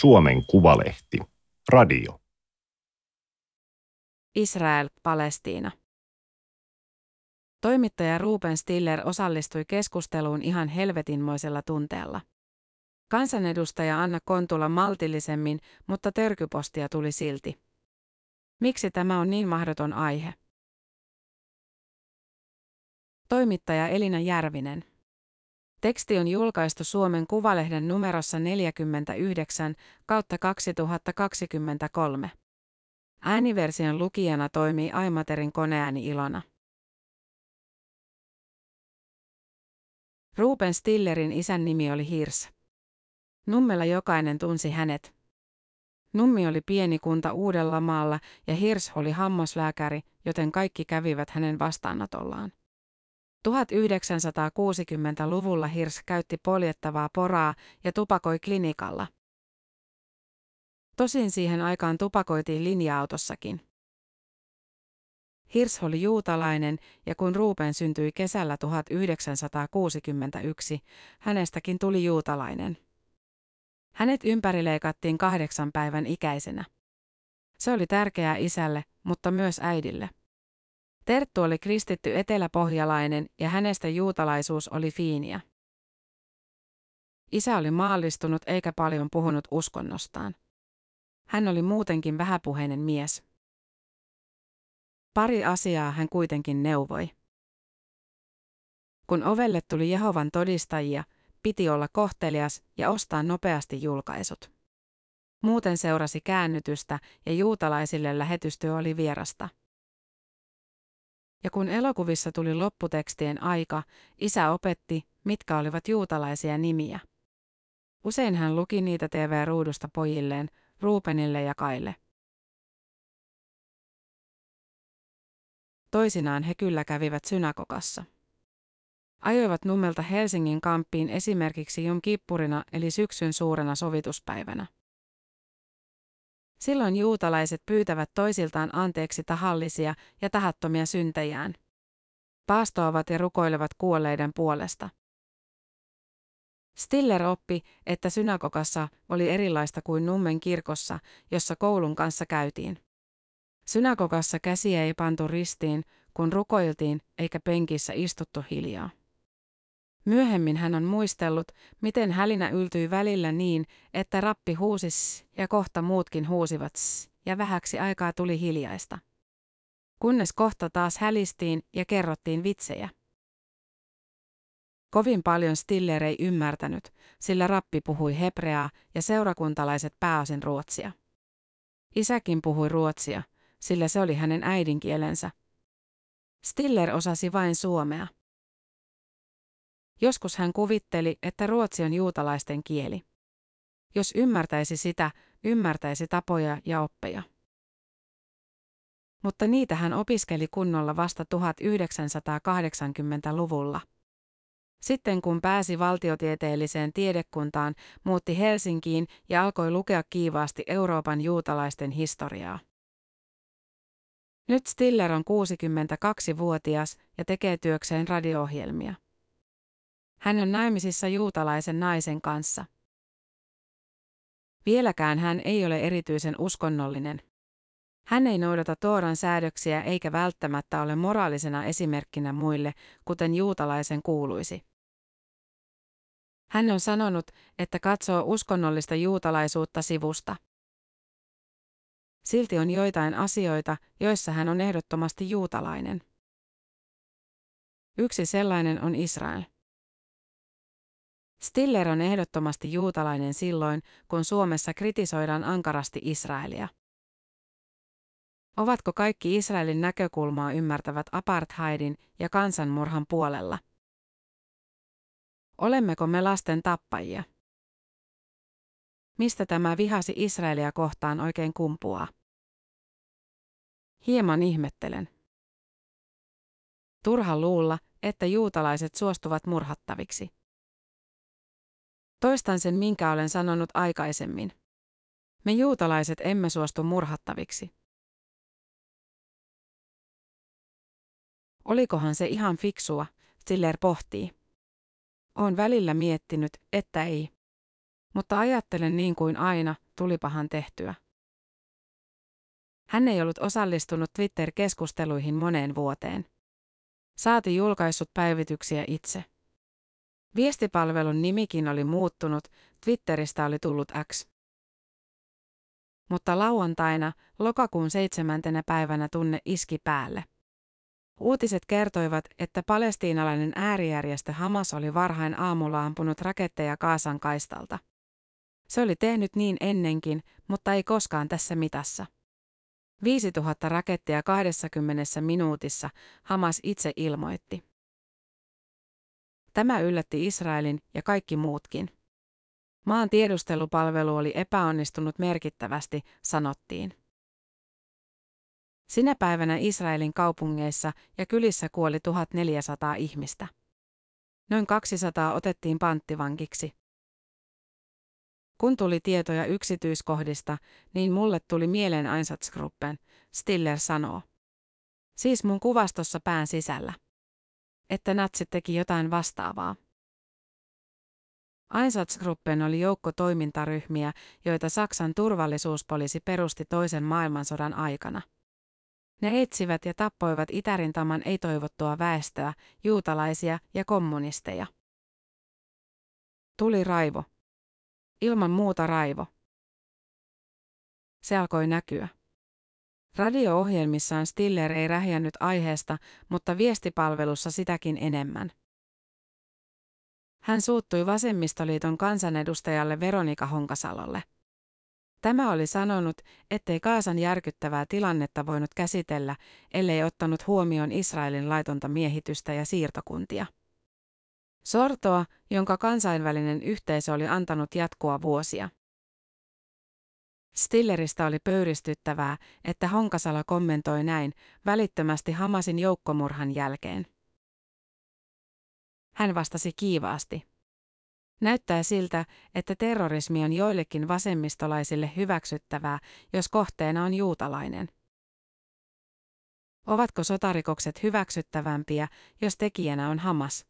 Suomen Kuvalehti. Radio. Israel, Palestiina. Toimittaja Ruben Stiller osallistui keskusteluun ihan helvetinmoisella tunteella. Kansanedustaja Anna Kontula maltillisemmin, mutta törkypostia tuli silti. Miksi tämä on niin mahdoton aihe? Toimittaja Elina Järvinen. Teksti on julkaistu Suomen Kuvalehden numerossa 49 kautta 2023. Ääniversion lukijana toimii Aimaterin koneääni Ilona. Ruben Stillerin isän nimi oli Hirs. Nummella jokainen tunsi hänet. Nummi oli pieni kunta Uudellamaalla ja Hirs oli hammaslääkäri, joten kaikki kävivät hänen vastaanotollaan. 1960-luvulla Hirs käytti poljettavaa poraa ja tupakoi klinikalla. Tosin siihen aikaan tupakoitiin linja-autossakin. Hirs oli juutalainen ja kun Ruben syntyi kesällä 1961, hänestäkin tuli juutalainen. Hänet ympärileikattiin kahdeksan päivän ikäisenä. Se oli tärkeää isälle, mutta myös äidille. Terttu oli kristitty eteläpohjalainen ja hänestä juutalaisuus oli fiiniä. Isä oli maallistunut eikä paljon puhunut uskonnostaan. Hän oli muutenkin vähäpuheinen mies. Pari asiaa hän kuitenkin neuvoi. Kun ovelle tuli Jehovan todistajia, piti olla kohtelias ja ostaa nopeasti julkaisut. Muuten seurasi käännytystä ja juutalaisille lähetystyö oli vierasta. Ja kun elokuvissa tuli lopputekstien aika, isä opetti, mitkä olivat juutalaisia nimiä. Usein hän luki niitä TV-ruudusta pojilleen, Ruupenille ja Kaille. Toisinaan he kyllä kävivät synagogassa. Ajoivat nummelta Helsingin kamppiin esimerkiksi Jom Kippurina eli syksyn suurena sovituspäivänä. Silloin juutalaiset pyytävät toisiltaan anteeksi tahallisia ja tahattomia syntejään. Paastoavat ja rukoilevat kuolleiden puolesta. Stiller oppi, että synagogassa oli erilaista kuin Nummen kirkossa, jossa koulun kanssa käytiin. Synagogassa käsiä ei pantu ristiin, kun rukoiltiin, eikä penkissä istuttu hiljaa. Myöhemmin hän on muistellut, miten hälinä yltyi välillä niin, että rappi huusi ja kohta muutkin huusivat ja vähäksi aikaa tuli hiljaista. Kunnes kohta taas hälistiin ja kerrottiin vitsejä. Kovin paljon Stiller ei ymmärtänyt, sillä rappi puhui hebreaa ja seurakuntalaiset pääosin ruotsia. Isäkin puhui ruotsia, sillä se oli hänen äidinkielensä. Stiller osasi vain suomea. Joskus hän kuvitteli, että ruotsi on juutalaisten kieli. Jos ymmärtäisi sitä, ymmärtäisi tapoja ja oppeja. Mutta niitä hän opiskeli kunnolla vasta 1980-luvulla. Sitten kun pääsi valtiotieteelliseen tiedekuntaan, muutti Helsinkiin ja alkoi lukea kiivaasti Euroopan juutalaisten historiaa. Nyt Stiller on 62-vuotias ja tekee työkseen radio-ohjelmia. Hän on naimisissa juutalaisen naisen kanssa. Vieläkään hän ei ole erityisen uskonnollinen. Hän ei noudata Tooran säädöksiä eikä välttämättä ole moraalisena esimerkkinä muille, kuten juutalaisen kuuluisi. Hän on sanonut, että katsoo uskonnollista juutalaisuutta sivusta. Silti on joitain asioita, joissa hän on ehdottomasti juutalainen. Yksi sellainen on Israel. Stiller on ehdottomasti juutalainen silloin, kun Suomessa kritisoidaan ankarasti Israelia. Ovatko kaikki Israelin näkökulmaa ymmärtävät apartheidin ja kansanmurhan puolella? Olemmeko me lasten tappajia? Mistä tämä vihasi Israelia kohtaan oikein kumpuaa? Hieman ihmettelen. Turha luulla, että juutalaiset suostuvat murhattaviksi. Toistan sen, minkä olen sanonut aikaisemmin. Me juutalaiset emme suostu murhattaviksi. Olikohan se ihan fiksua, Stiller pohtii. Olen välillä miettinyt, että ei. Mutta ajattelen niin kuin aina, tulipahan tehtyä. Hän ei ollut osallistunut Twitter-keskusteluihin moneen vuoteen. Saati julkaissut päivityksiä itse. Viestipalvelun nimikin oli muuttunut, Twitteristä oli tullut X. Mutta lauantaina, lokakuun seitsemäntenä päivänä tunne iski päälle. Uutiset kertoivat, että palestiinalainen äärijärjestö Hamas oli varhain aamulla ampunut raketteja Kaasan kaistalta. Se oli tehnyt niin ennenkin, mutta ei koskaan tässä mitassa. 5000 rakettia 20 minuutissa, Hamas itse ilmoitti. Tämä yllätti Israelin ja kaikki muutkin. Maan tiedustelupalvelu oli epäonnistunut merkittävästi, sanottiin. Sinä päivänä Israelin kaupungeissa ja kylissä kuoli 1400 ihmistä. Noin 200 otettiin panttivankiksi. Kun tuli tietoja yksityiskohdista, niin mulle tuli mieleen Einsatzgruppen, Stiller sanoo. Siis mun kuvastossa pään sisällä. Että natsit teki jotain vastaavaa. Einsatzgruppen oli joukko toimintaryhmiä, joita Saksan turvallisuuspoliisi perusti toisen maailmansodan aikana. Ne etsivät ja tappoivat itärintaman ei-toivottua väestöä, juutalaisia ja kommunisteja. Tuli raivo. Ilman muuta raivo. Se alkoi näkyä. Radio-ohjelmissaan Stiller ei rähjännyt aiheesta, mutta viestipalvelussa sitäkin enemmän. Hän suuttui vasemmistoliiton kansanedustajalle Veronika Honkasalolle. Tämä oli sanonut, ettei Kaasan järkyttävää tilannetta voinut käsitellä, ellei ottanut huomioon Israelin laitonta miehitystä ja siirtokuntia. Sortoa, jonka kansainvälinen yhteisö oli antanut jatkua vuosia. Stilleristä oli pöyristyttävää, että Honkasalo kommentoi näin välittömästi Hamasin joukkomurhan jälkeen. Hän vastasi kiivaasti. Näyttää siltä, että terrorismi on joillekin vasemmistolaisille hyväksyttävää, jos kohteena on juutalainen. Ovatko sotarikokset hyväksyttävämpiä, jos tekijänä on Hamas?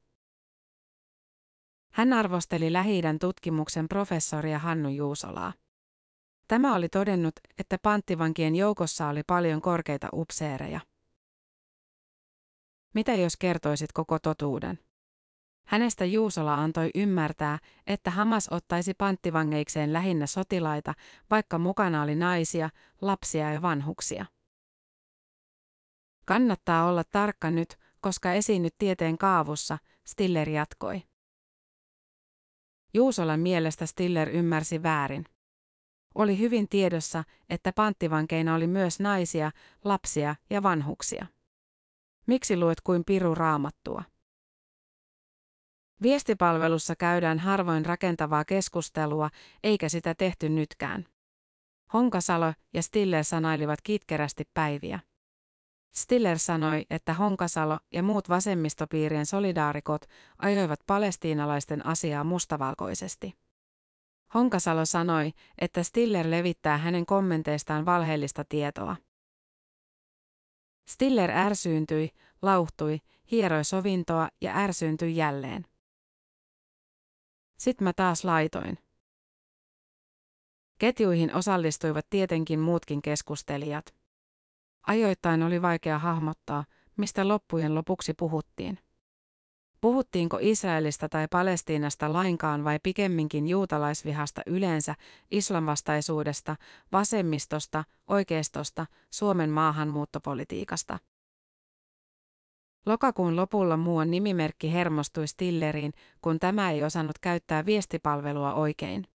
Hän arvosteli lähi tutkimuksen professoria Hannu Juusolaa. Tämä oli todennut, että panttivankien joukossa oli paljon korkeita upseereja. Mitä jos kertoisit koko totuuden? Hänestä Juusola antoi ymmärtää, että Hamas ottaisi panttivangeikseen lähinnä sotilaita, vaikka mukana oli naisia, lapsia ja vanhuksia. Kannattaa olla tarkka nyt, koska esiinnyt tieteen kaavussa, Stiller jatkoi. Juusolan mielestä Stiller ymmärsi väärin. Oli hyvin tiedossa, että panttivankeina oli myös naisia, lapsia ja vanhuksia. Miksi luet kuin piru raamattua? Viestipalvelussa käydään harvoin rakentavaa keskustelua, eikä sitä tehty nytkään. Honkasalo ja Stiller sanailivat kitkerästi päiviä. Stiller sanoi, että Honkasalo ja muut vasemmistopiirien solidaarikot ajoivat palestiinalaisten asiaa mustavalkoisesti. Honkasalo sanoi, että Stiller levittää hänen kommenteistaan valheellista tietoa. Stiller ärsyyntyi, lauhtui, hieroi sovintoa ja ärsyyntyi jälleen. Sitten mä taas laitoin. Ketjuihin osallistuivat tietenkin muutkin keskustelijat. Ajoittain oli vaikea hahmottaa, mistä loppujen lopuksi puhuttiin. Puhuttiinko Israelista tai Palestiinasta lainkaan vai pikemminkin juutalaisvihasta yleensä, islamvastaisuudesta, vasemmistosta, oikeistosta, Suomen maahanmuuttopolitiikasta? Lokakuun lopulla muun nimimerkki hermostui Stilleriin, kun tämä ei osannut käyttää viestipalvelua oikein.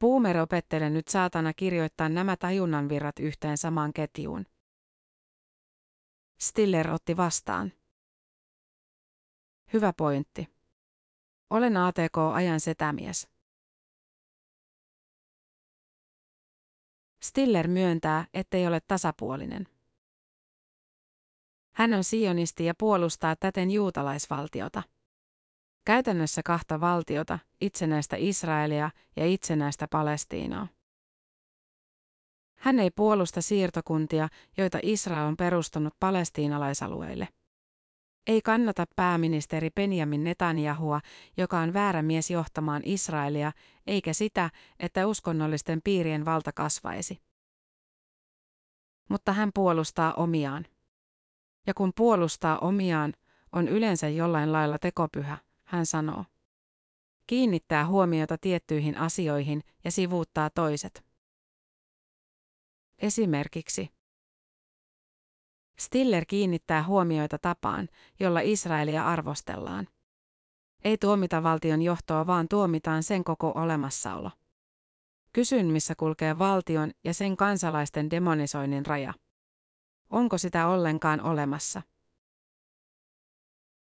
Boomer opettele nyt saatana kirjoittaa nämä tajunnanvirrat yhteen samaan ketjuun. Stiller otti vastaan. Hyvä pointti. Olen ATK-ajan setämies. Stiller myöntää, ettei ole tasapuolinen. Hän on sionisti ja puolustaa täten juutalaisvaltiota. Käytännössä kahta valtiota, itsenäistä Israelia ja itsenäistä Palestiinaa. Hän ei puolusta siirtokuntia, joita Israel on perustanut palestiinalaisalueille. Ei kannata pääministeri Benjamin Netanyahua, joka on väärä mies johtamaan Israelia, eikä sitä, että uskonnollisten piirien valta kasvaisi. Mutta hän puolustaa omiaan. Ja kun puolustaa omiaan, on yleensä jollain lailla tekopyhä, hän sanoo. Kiinnittää huomiota tiettyihin asioihin ja sivuuttaa toiset. Esimerkiksi Stiller kiinnittää huomioita tapaan, jolla Israelia arvostellaan. Ei tuomita valtion johtoa, vaan tuomitaan sen koko olemassaolo. Kysyn, missä kulkee valtion ja sen kansalaisten demonisoinnin raja. Onko sitä ollenkaan olemassa?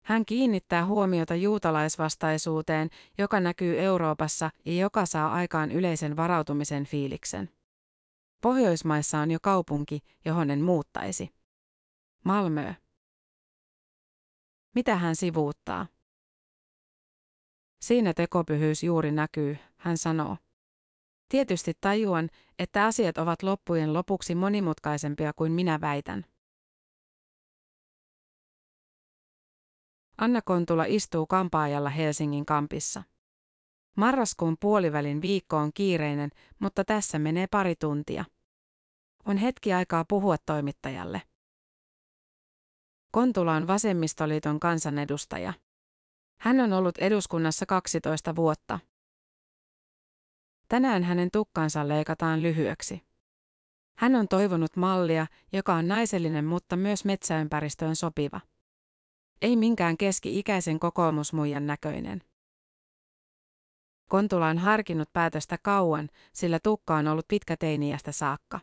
Hän kiinnittää huomiota juutalaisvastaisuuteen, joka näkyy Euroopassa ja joka saa aikaan yleisen varautumisen fiiliksen. Pohjoismaissa on jo kaupunki, johon en muuttaisi. Malmö. Mitä hän sivuuttaa? Siinä tekopyhyys juuri näkyy, hän sanoo. Tietysti tajuan, että asiat ovat loppujen lopuksi monimutkaisempia kuin minä väitän. Anna Kontula istuu kampaajalla Helsingin kampissa. Marraskuun puolivälin viikko on kiireinen, mutta tässä menee pari tuntia. On hetki aikaa puhua toimittajalle. Kontula on vasemmistoliiton kansanedustaja. Hän on ollut eduskunnassa 12 vuotta. Tänään hänen tukkansa leikataan lyhyeksi. Hän on toivonut mallia, joka on naisellinen mutta myös metsäympäristöön sopiva. Ei minkään keski-ikäisen kokoomusmuijan näköinen. Kontula on harkinnut päätöstä kauan, sillä tukka on ollut pitkä teiniästä saakka.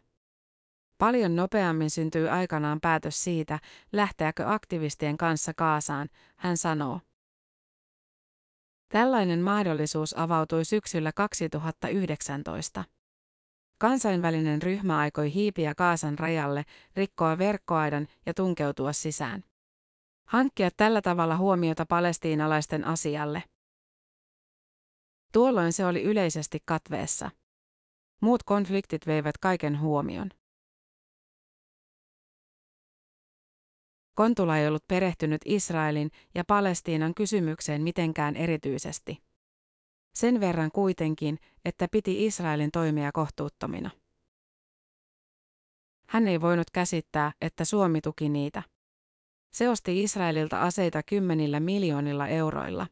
Paljon nopeammin syntyy aikanaan päätös siitä, lähteäkö aktivistien kanssa Kaasaan, hän sanoo. Tällainen mahdollisuus avautui syksyllä 2019. Kansainvälinen ryhmä aikoi hiipiä Kaasan rajalle, rikkoa verkkoaidan ja tunkeutua sisään. Hankkia tällä tavalla huomiota palestiinalaisten asialle. Tuolloin se oli yleisesti katveessa. Muut konfliktit veivät kaiken huomion. Kontula ei ollut perehtynyt Israelin ja Palestiinan kysymykseen mitenkään erityisesti. Sen verran kuitenkin, että piti Israelin toimia kohtuuttomina. Hän ei voinut käsittää, että Suomi tuki niitä. Se osti Israelilta aseita kymmenillä miljoonilla euroilla.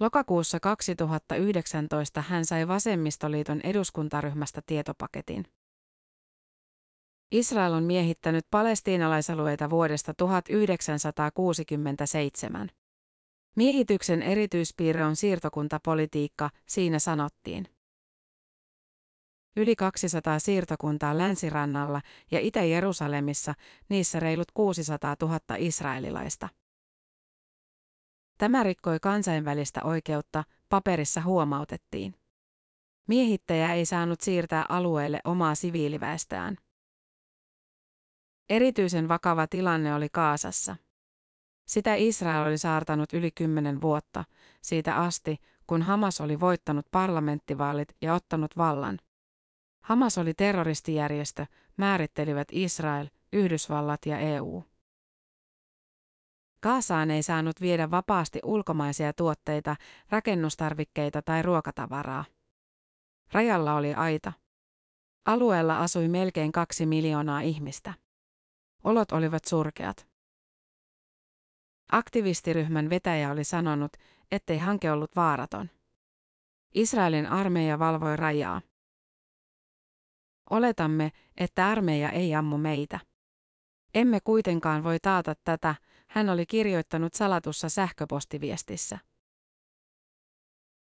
Lokakuussa 2019 hän sai Vasemmistoliiton eduskuntaryhmästä tietopaketin. Israel on miehittänyt palestiinalaisalueita vuodesta 1967. Miehityksen erityispiirre on siirtokuntapolitiikka, siinä sanottiin. Yli 200 siirtokuntaa länsirannalla ja Itä-Jerusalemissa, niissä reilut 600 000 israelilaista. Tämä rikkoi kansainvälistä oikeutta, paperissa huomautettiin. Miehittäjä ei saanut siirtää alueelle omaa siviiliväestöään. Erityisen vakava tilanne oli Kaasassa. Sitä Israel oli saartanut yli kymmenen vuotta, siitä asti, kun Hamas oli voittanut parlamenttivaalit ja ottanut vallan. Hamas oli terroristijärjestö, määrittelivät Israel, Yhdysvallat ja EU. Kaasaan ei saanut viedä vapaasti ulkomaisia tuotteita, rakennustarvikkeita tai ruokatavaraa. Rajalla oli aita. Alueella asui melkein kaksi miljoonaa ihmistä. Olot olivat surkeat. Aktivistiryhmän vetäjä oli sanonut, ettei hanke ollut vaaraton. Israelin armeija valvoi rajaa. Oletamme, että armeija ei ammu meitä. Emme kuitenkaan voi taata tätä, hän oli kirjoittanut salatussa sähköpostiviestissä.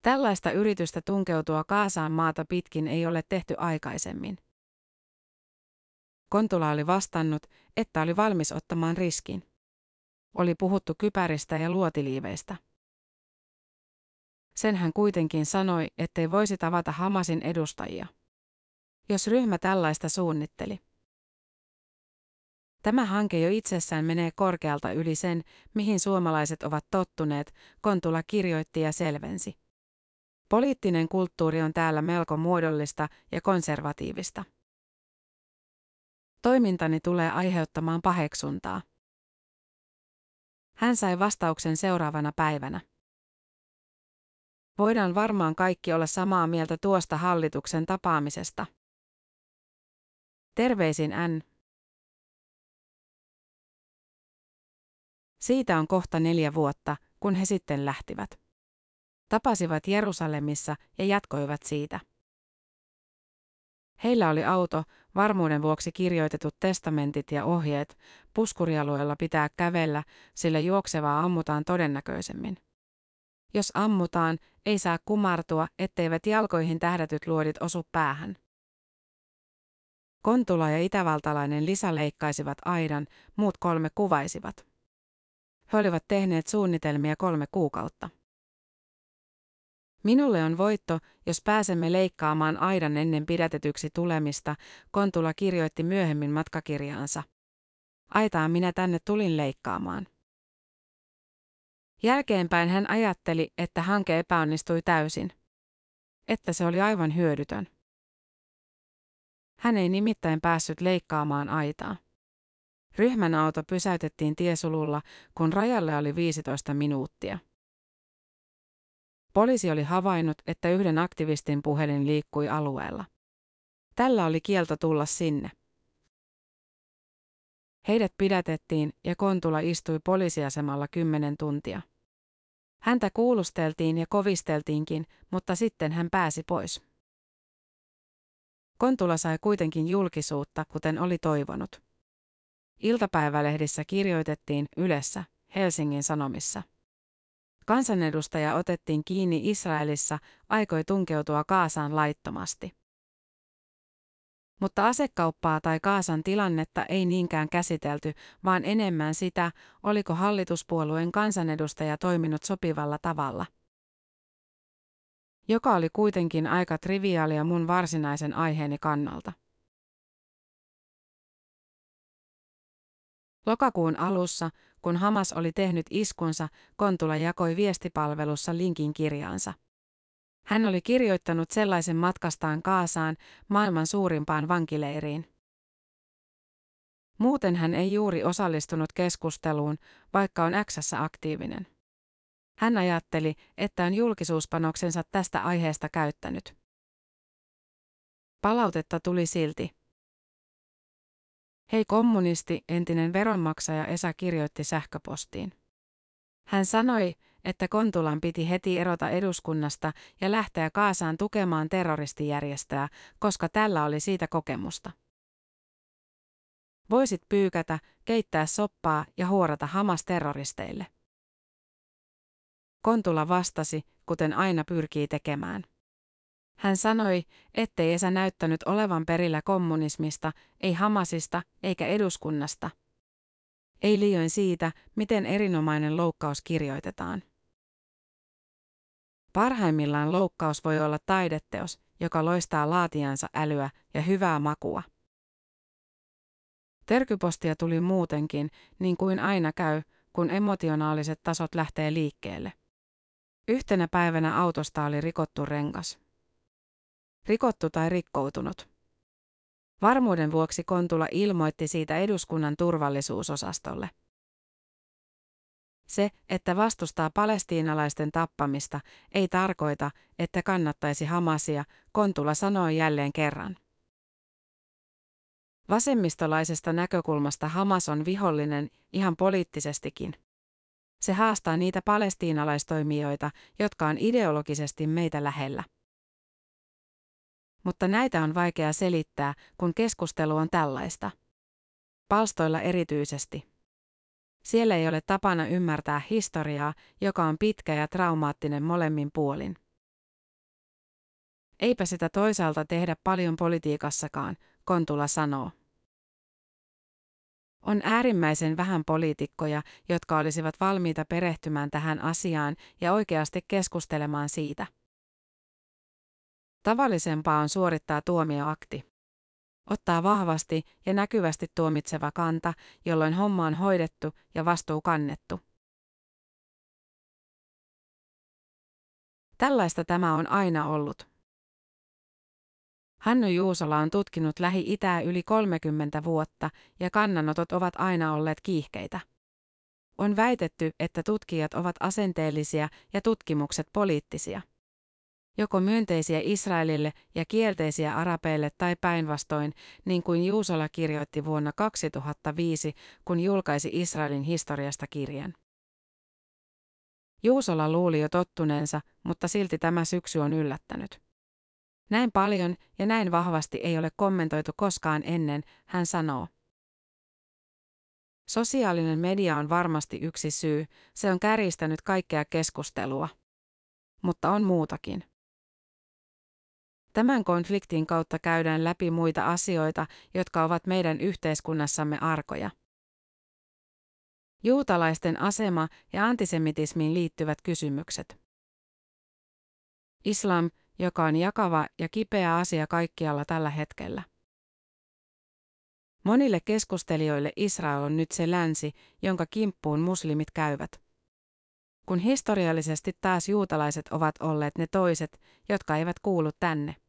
Tällaista yritystä tunkeutua Kaasaan maata pitkin ei ole tehty aikaisemmin. Kontula oli vastannut, että oli valmis ottamaan riskin. Oli puhuttu kypäristä ja luotiliiveistä. Sen hän kuitenkin sanoi, ettei voisi tavata Hamasin edustajia. Jos ryhmä tällaista suunnitteli. Tämä hanke jo itsessään menee korkealta yli sen, mihin suomalaiset ovat tottuneet, Kontula kirjoitti ja selvensi. Poliittinen kulttuuri on täällä melko muodollista ja konservatiivista. Toimintani tulee aiheuttamaan paheksuntaa. Hän sai vastauksen seuraavana päivänä. Voidaan varmaan kaikki olla samaa mieltä tuosta hallituksen tapaamisesta. Terveisin N. Siitä on kohta neljä vuotta, kun he sitten lähtivät. Tapasivat Jerusalemissa ja jatkoivat siitä. Heillä oli auto, varmuuden vuoksi kirjoitetut testamentit ja ohjeet, puskurialueella pitää kävellä, sillä juoksevaa ammutaan todennäköisemmin. Jos ammutaan, ei saa kumartua, etteivät jalkoihin tähdätyt luodit osu päähän. Kontula ja itävaltalainen Lisa leikkaisivat aidan, muut kolme kuvaisivat. He olivat tehneet suunnitelmia kolme kuukautta. Minulle on voitto, jos pääsemme leikkaamaan aidan ennen pidätetyksi tulemista, Kontula kirjoitti myöhemmin matkakirjaansa. Aitaan minä tänne tulin leikkaamaan. Jälkeenpäin hän ajatteli, että hanke epäonnistui täysin. Että se oli aivan hyödytön. Hän ei nimittäin päässyt leikkaamaan aitaa. Ryhmän auto pysäytettiin tiesululla, kun rajalle oli 15 minuuttia. Poliisi oli havainnut, että yhden aktivistin puhelin liikkui alueella. Tällä oli kielto tulla sinne. Heidät pidätettiin ja Kontula istui poliisiasemalla kymmenen tuntia. Häntä kuulusteltiin ja kovisteltiinkin, mutta sitten hän pääsi pois. Kontula sai kuitenkin julkisuutta, kuten oli toivonut. Iltapäivälehdissä kirjoitettiin Ylessä, Helsingin Sanomissa. Kansanedustaja otettiin kiinni Israelissa, aikoi tunkeutua Kaasaan laittomasti. Mutta asekauppaa tai Kaasan tilannetta ei niinkään käsitelty, vaan enemmän sitä, oliko hallituspuolueen kansanedustaja toiminut sopivalla tavalla. Joka oli kuitenkin aika triviaalia mun varsinaisen aiheeni kannalta. Lokakuun alussa, kun Hamas oli tehnyt iskunsa, Kontula jakoi viestipalvelussa linkin kirjaansa. Hän oli kirjoittanut sellaisen matkastaan Kaasaan, maailman suurimpaan vankileiriin. Muuten hän ei juuri osallistunut keskusteluun, vaikka on Xssä aktiivinen. Hän ajatteli, että on julkisuuspanoksensa tästä aiheesta käyttänyt. Palautetta tuli silti. Hei kommunisti, entinen veronmaksaja Esa kirjoitti sähköpostiin. Hän sanoi, että Kontulan piti heti erota eduskunnasta ja lähteä Kaasaan tukemaan terroristijärjestöä, koska tällä oli siitä kokemusta. Voisit pyykätä, keittää soppaa ja huorata Hamas terroristeille. Kontula vastasi, kuten aina pyrkii tekemään. Hän sanoi, ettei Esa näyttänyt olevan perillä kommunismista, ei Hamasista eikä eduskunnasta. Ei liioin siitä, miten erinomainen loukkaus kirjoitetaan. Parhaimmillaan loukkaus voi olla taideteos, joka loistaa laatiansa älyä ja hyvää makua. Terkypostia tuli muutenkin, niin kuin aina käy, kun emotionaaliset tasot lähtee liikkeelle. Yhtenä päivänä autosta oli rikottu rengas. Rikottu tai rikkoutunut. Varmuuden vuoksi Kontula ilmoitti siitä eduskunnan turvallisuusosastolle. Se, että vastustaa palestiinalaisten tappamista, ei tarkoita, että kannattaisi Hamasia, Kontula sanoi jälleen kerran. Vasemmistolaisesta näkökulmasta Hamas on vihollinen ihan poliittisestikin. Se haastaa niitä palestiinalaistoimijoita, jotka on ideologisesti meitä lähellä. Mutta näitä on vaikea selittää, kun keskustelu on tällaista. Palstoilla erityisesti. Siellä ei ole tapana ymmärtää historiaa, joka on pitkä ja traumaattinen molemmin puolin. Eipä sitä toisaalta tehdä paljon politiikassakaan, Kontula sanoo. On äärimmäisen vähän poliitikkoja, jotka olisivat valmiita perehtymään tähän asiaan ja oikeasti keskustelemaan siitä. Tavallisempaa on suorittaa tuomioakti. Ottaa vahvasti ja näkyvästi tuomitseva kanta, jolloin homma on hoidettu ja vastuu kannettu. Tällaista tämä on aina ollut. Hannu Juusola on tutkinut Lähi-Itää yli 30 vuotta ja kannanotot ovat aina olleet kiihkeitä. On väitetty, että tutkijat ovat asenteellisia ja tutkimukset poliittisia. Joko myönteisiä Israelille ja kielteisiä arabeille tai päinvastoin, niin kuin Juusola kirjoitti vuonna 2005, kun julkaisi Israelin historiasta kirjan. Juusola luuli jo tottuneensa, mutta silti tämä syksy on yllättänyt. Näin paljon ja näin vahvasti ei ole kommentoitu koskaan ennen, hän sanoo. Sosiaalinen media on varmasti yksi syy, se on kärjistänyt kaikkea keskustelua. Mutta on muutakin. Tämän konfliktin kautta käydään läpi muita asioita, jotka ovat meidän yhteiskunnassamme arkoja. Juutalaisten asema ja antisemitismiin liittyvät kysymykset. Islam, joka on jakava ja kipeä asia kaikkialla tällä hetkellä. Monille keskustelijoille Israel on nyt se länsi, jonka kimppuun muslimit käyvät. Kun historiallisesti taas juutalaiset ovat olleet ne toiset, jotka eivät kuulu tänne.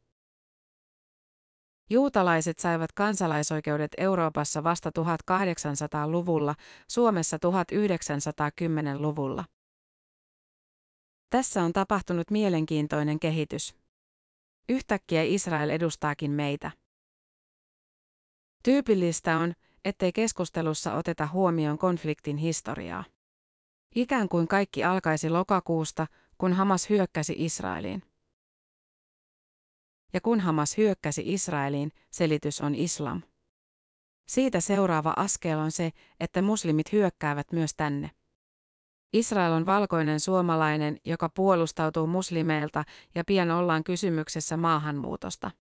Juutalaiset saivat kansalaisoikeudet Euroopassa vasta 1800-luvulla, Suomessa 1910-luvulla. Tässä on tapahtunut mielenkiintoinen kehitys. Yhtäkkiä Israel edustaakin meitä. Tyypillistä on, ettei keskustelussa oteta huomioon konfliktin historiaa. Ikään kuin kaikki alkaisi lokakuusta, kun Hamas hyökkäsi Israeliin. Ja kun Hamas hyökkäsi Israeliin, selitys on islam. Siitä seuraava askel on se, että muslimit hyökkäävät myös tänne. Israel on valkoinen suomalainen, joka puolustautuu muslimeilta ja pian ollaan kysymyksessä maahanmuutosta.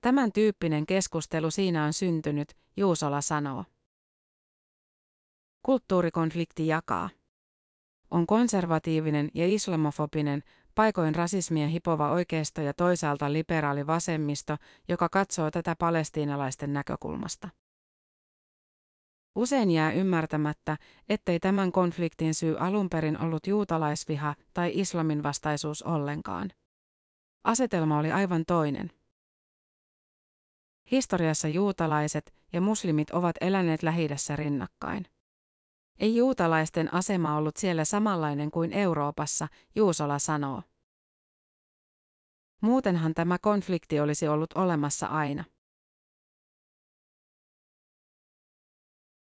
Tämän tyyppinen keskustelu siinä on syntynyt, Juusola sanoo. Kulttuurikonflikti jakaa. On konservatiivinen ja islamofobinen, paikoin rasismia hipova oikeisto ja toisaalta liberaali vasemmisto, joka katsoo tätä palestiinalaisten näkökulmasta. Usein jää ymmärtämättä, ettei tämän konfliktin syy alun perin ollut juutalaisviha tai islamin vastaisuus ollenkaan. Asetelma oli aivan toinen. Historiassa juutalaiset ja muslimit ovat eläneet lähidässä rinnakkain. Ei juutalaisten asema ollut siellä samanlainen kuin Euroopassa, Juusola sanoo. Muutenhan tämä konflikti olisi ollut olemassa aina.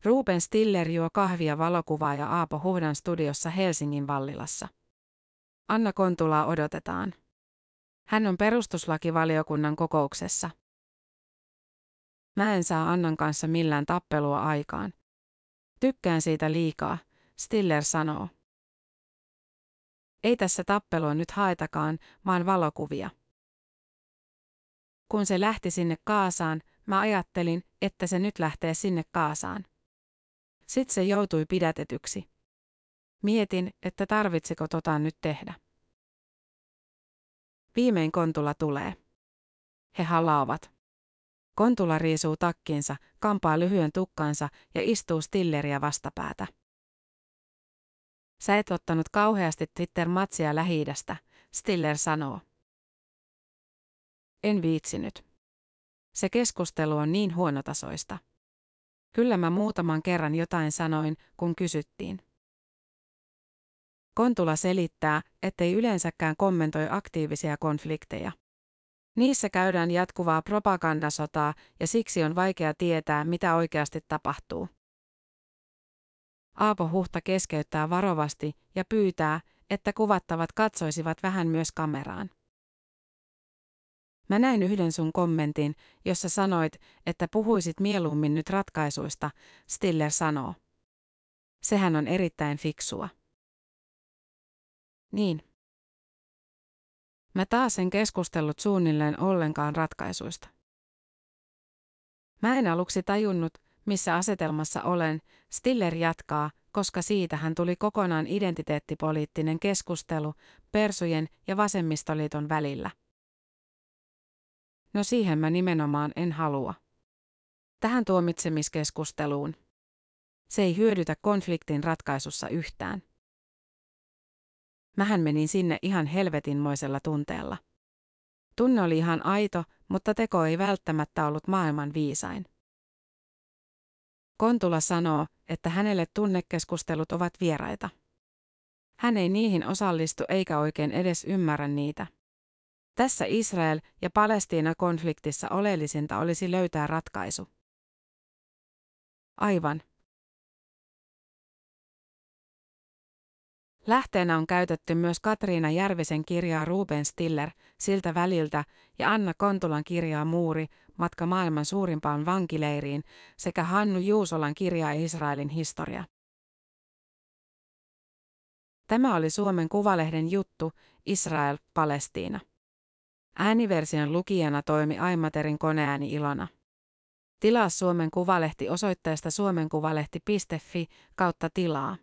Ruben Stiller juo kahvia valokuvaaja Aapo Huhdan studiossa Helsingin Vallilassa. Anna Kontulaa odotetaan. Hän on perustuslakivaliokunnan kokouksessa. Mä en saa Annan kanssa millään tappelua aikaan. Tykkään siitä liikaa, Stiller sanoo. Ei tässä tappelua nyt haetakaan, vaan valokuvia. Kun se lähti sinne Kaasaan, mä ajattelin, että se nyt lähtee sinne Kaasaan. Sitten se joutui pidätetyksi. Mietin, että tarvitseko tota nyt tehdä. Viimein Kontula tulee. He halaovat. Kontula riisuu takkinsa, kampaa lyhyen tukkansa ja istuu Stilleria vastapäätä. Sä et ottanut kauheasti Twitter-matsia lähi Stiller sanoo. En viitsinyt. Se keskustelu on niin huonotasoista. Kyllä mä muutaman kerran jotain sanoin, kun kysyttiin. Kontula selittää, ettei yleensäkään kommentoi aktiivisia konflikteja. Niissä käydään jatkuvaa propagandasotaa ja siksi on vaikea tietää, mitä oikeasti tapahtuu. Aapo Huhta keskeyttää varovasti ja pyytää, että kuvattavat katsoisivat vähän myös kameraan. Mä näin yhden sun kommentin, jossa sanoit, että puhuisit mieluummin nyt ratkaisuista, Stiller sanoo. Sehän on erittäin fiksua. Niin. Mä taas en keskustellut suunnilleen ollenkaan ratkaisuista. Mä en aluksi tajunnut, missä asetelmassa olen, Stiller jatkaa, koska siitä hän tuli kokonaan identiteettipoliittinen keskustelu Persujen ja Vasemmistoliiton välillä. No siihen mä nimenomaan en halua. Tähän tuomitsemiskeskusteluun. Se ei hyödytä konfliktin ratkaisussa yhtään. Mähän menin sinne ihan helvetinmoisella tunteella. Tunne oli ihan aito, mutta teko ei välttämättä ollut maailman viisain. Kontula sanoo, että hänelle tunnekeskustelut ovat vieraita. Hän ei niihin osallistu eikä oikein edes ymmärrä niitä. Tässä Israel- ja Palestiina-konfliktissa oleellisinta olisi löytää ratkaisu. Aivan. Lähteenä on käytetty myös Katriina Järvisen kirjaa Ruben Stiller siltä väliltä ja Anna Kontulan kirjaa Muuri, matka maailman suurimpaan vankileiriin sekä Hannu Juusolan kirjaa Israelin historia. Tämä oli Suomen Kuvalehden juttu Israel, Palestiina. Ääniversion lukijana toimi Aimaterin koneääni Ilona. Tilaa Suomen Kuvalehti osoitteesta suomenkuvalehti.fi kautta tilaa.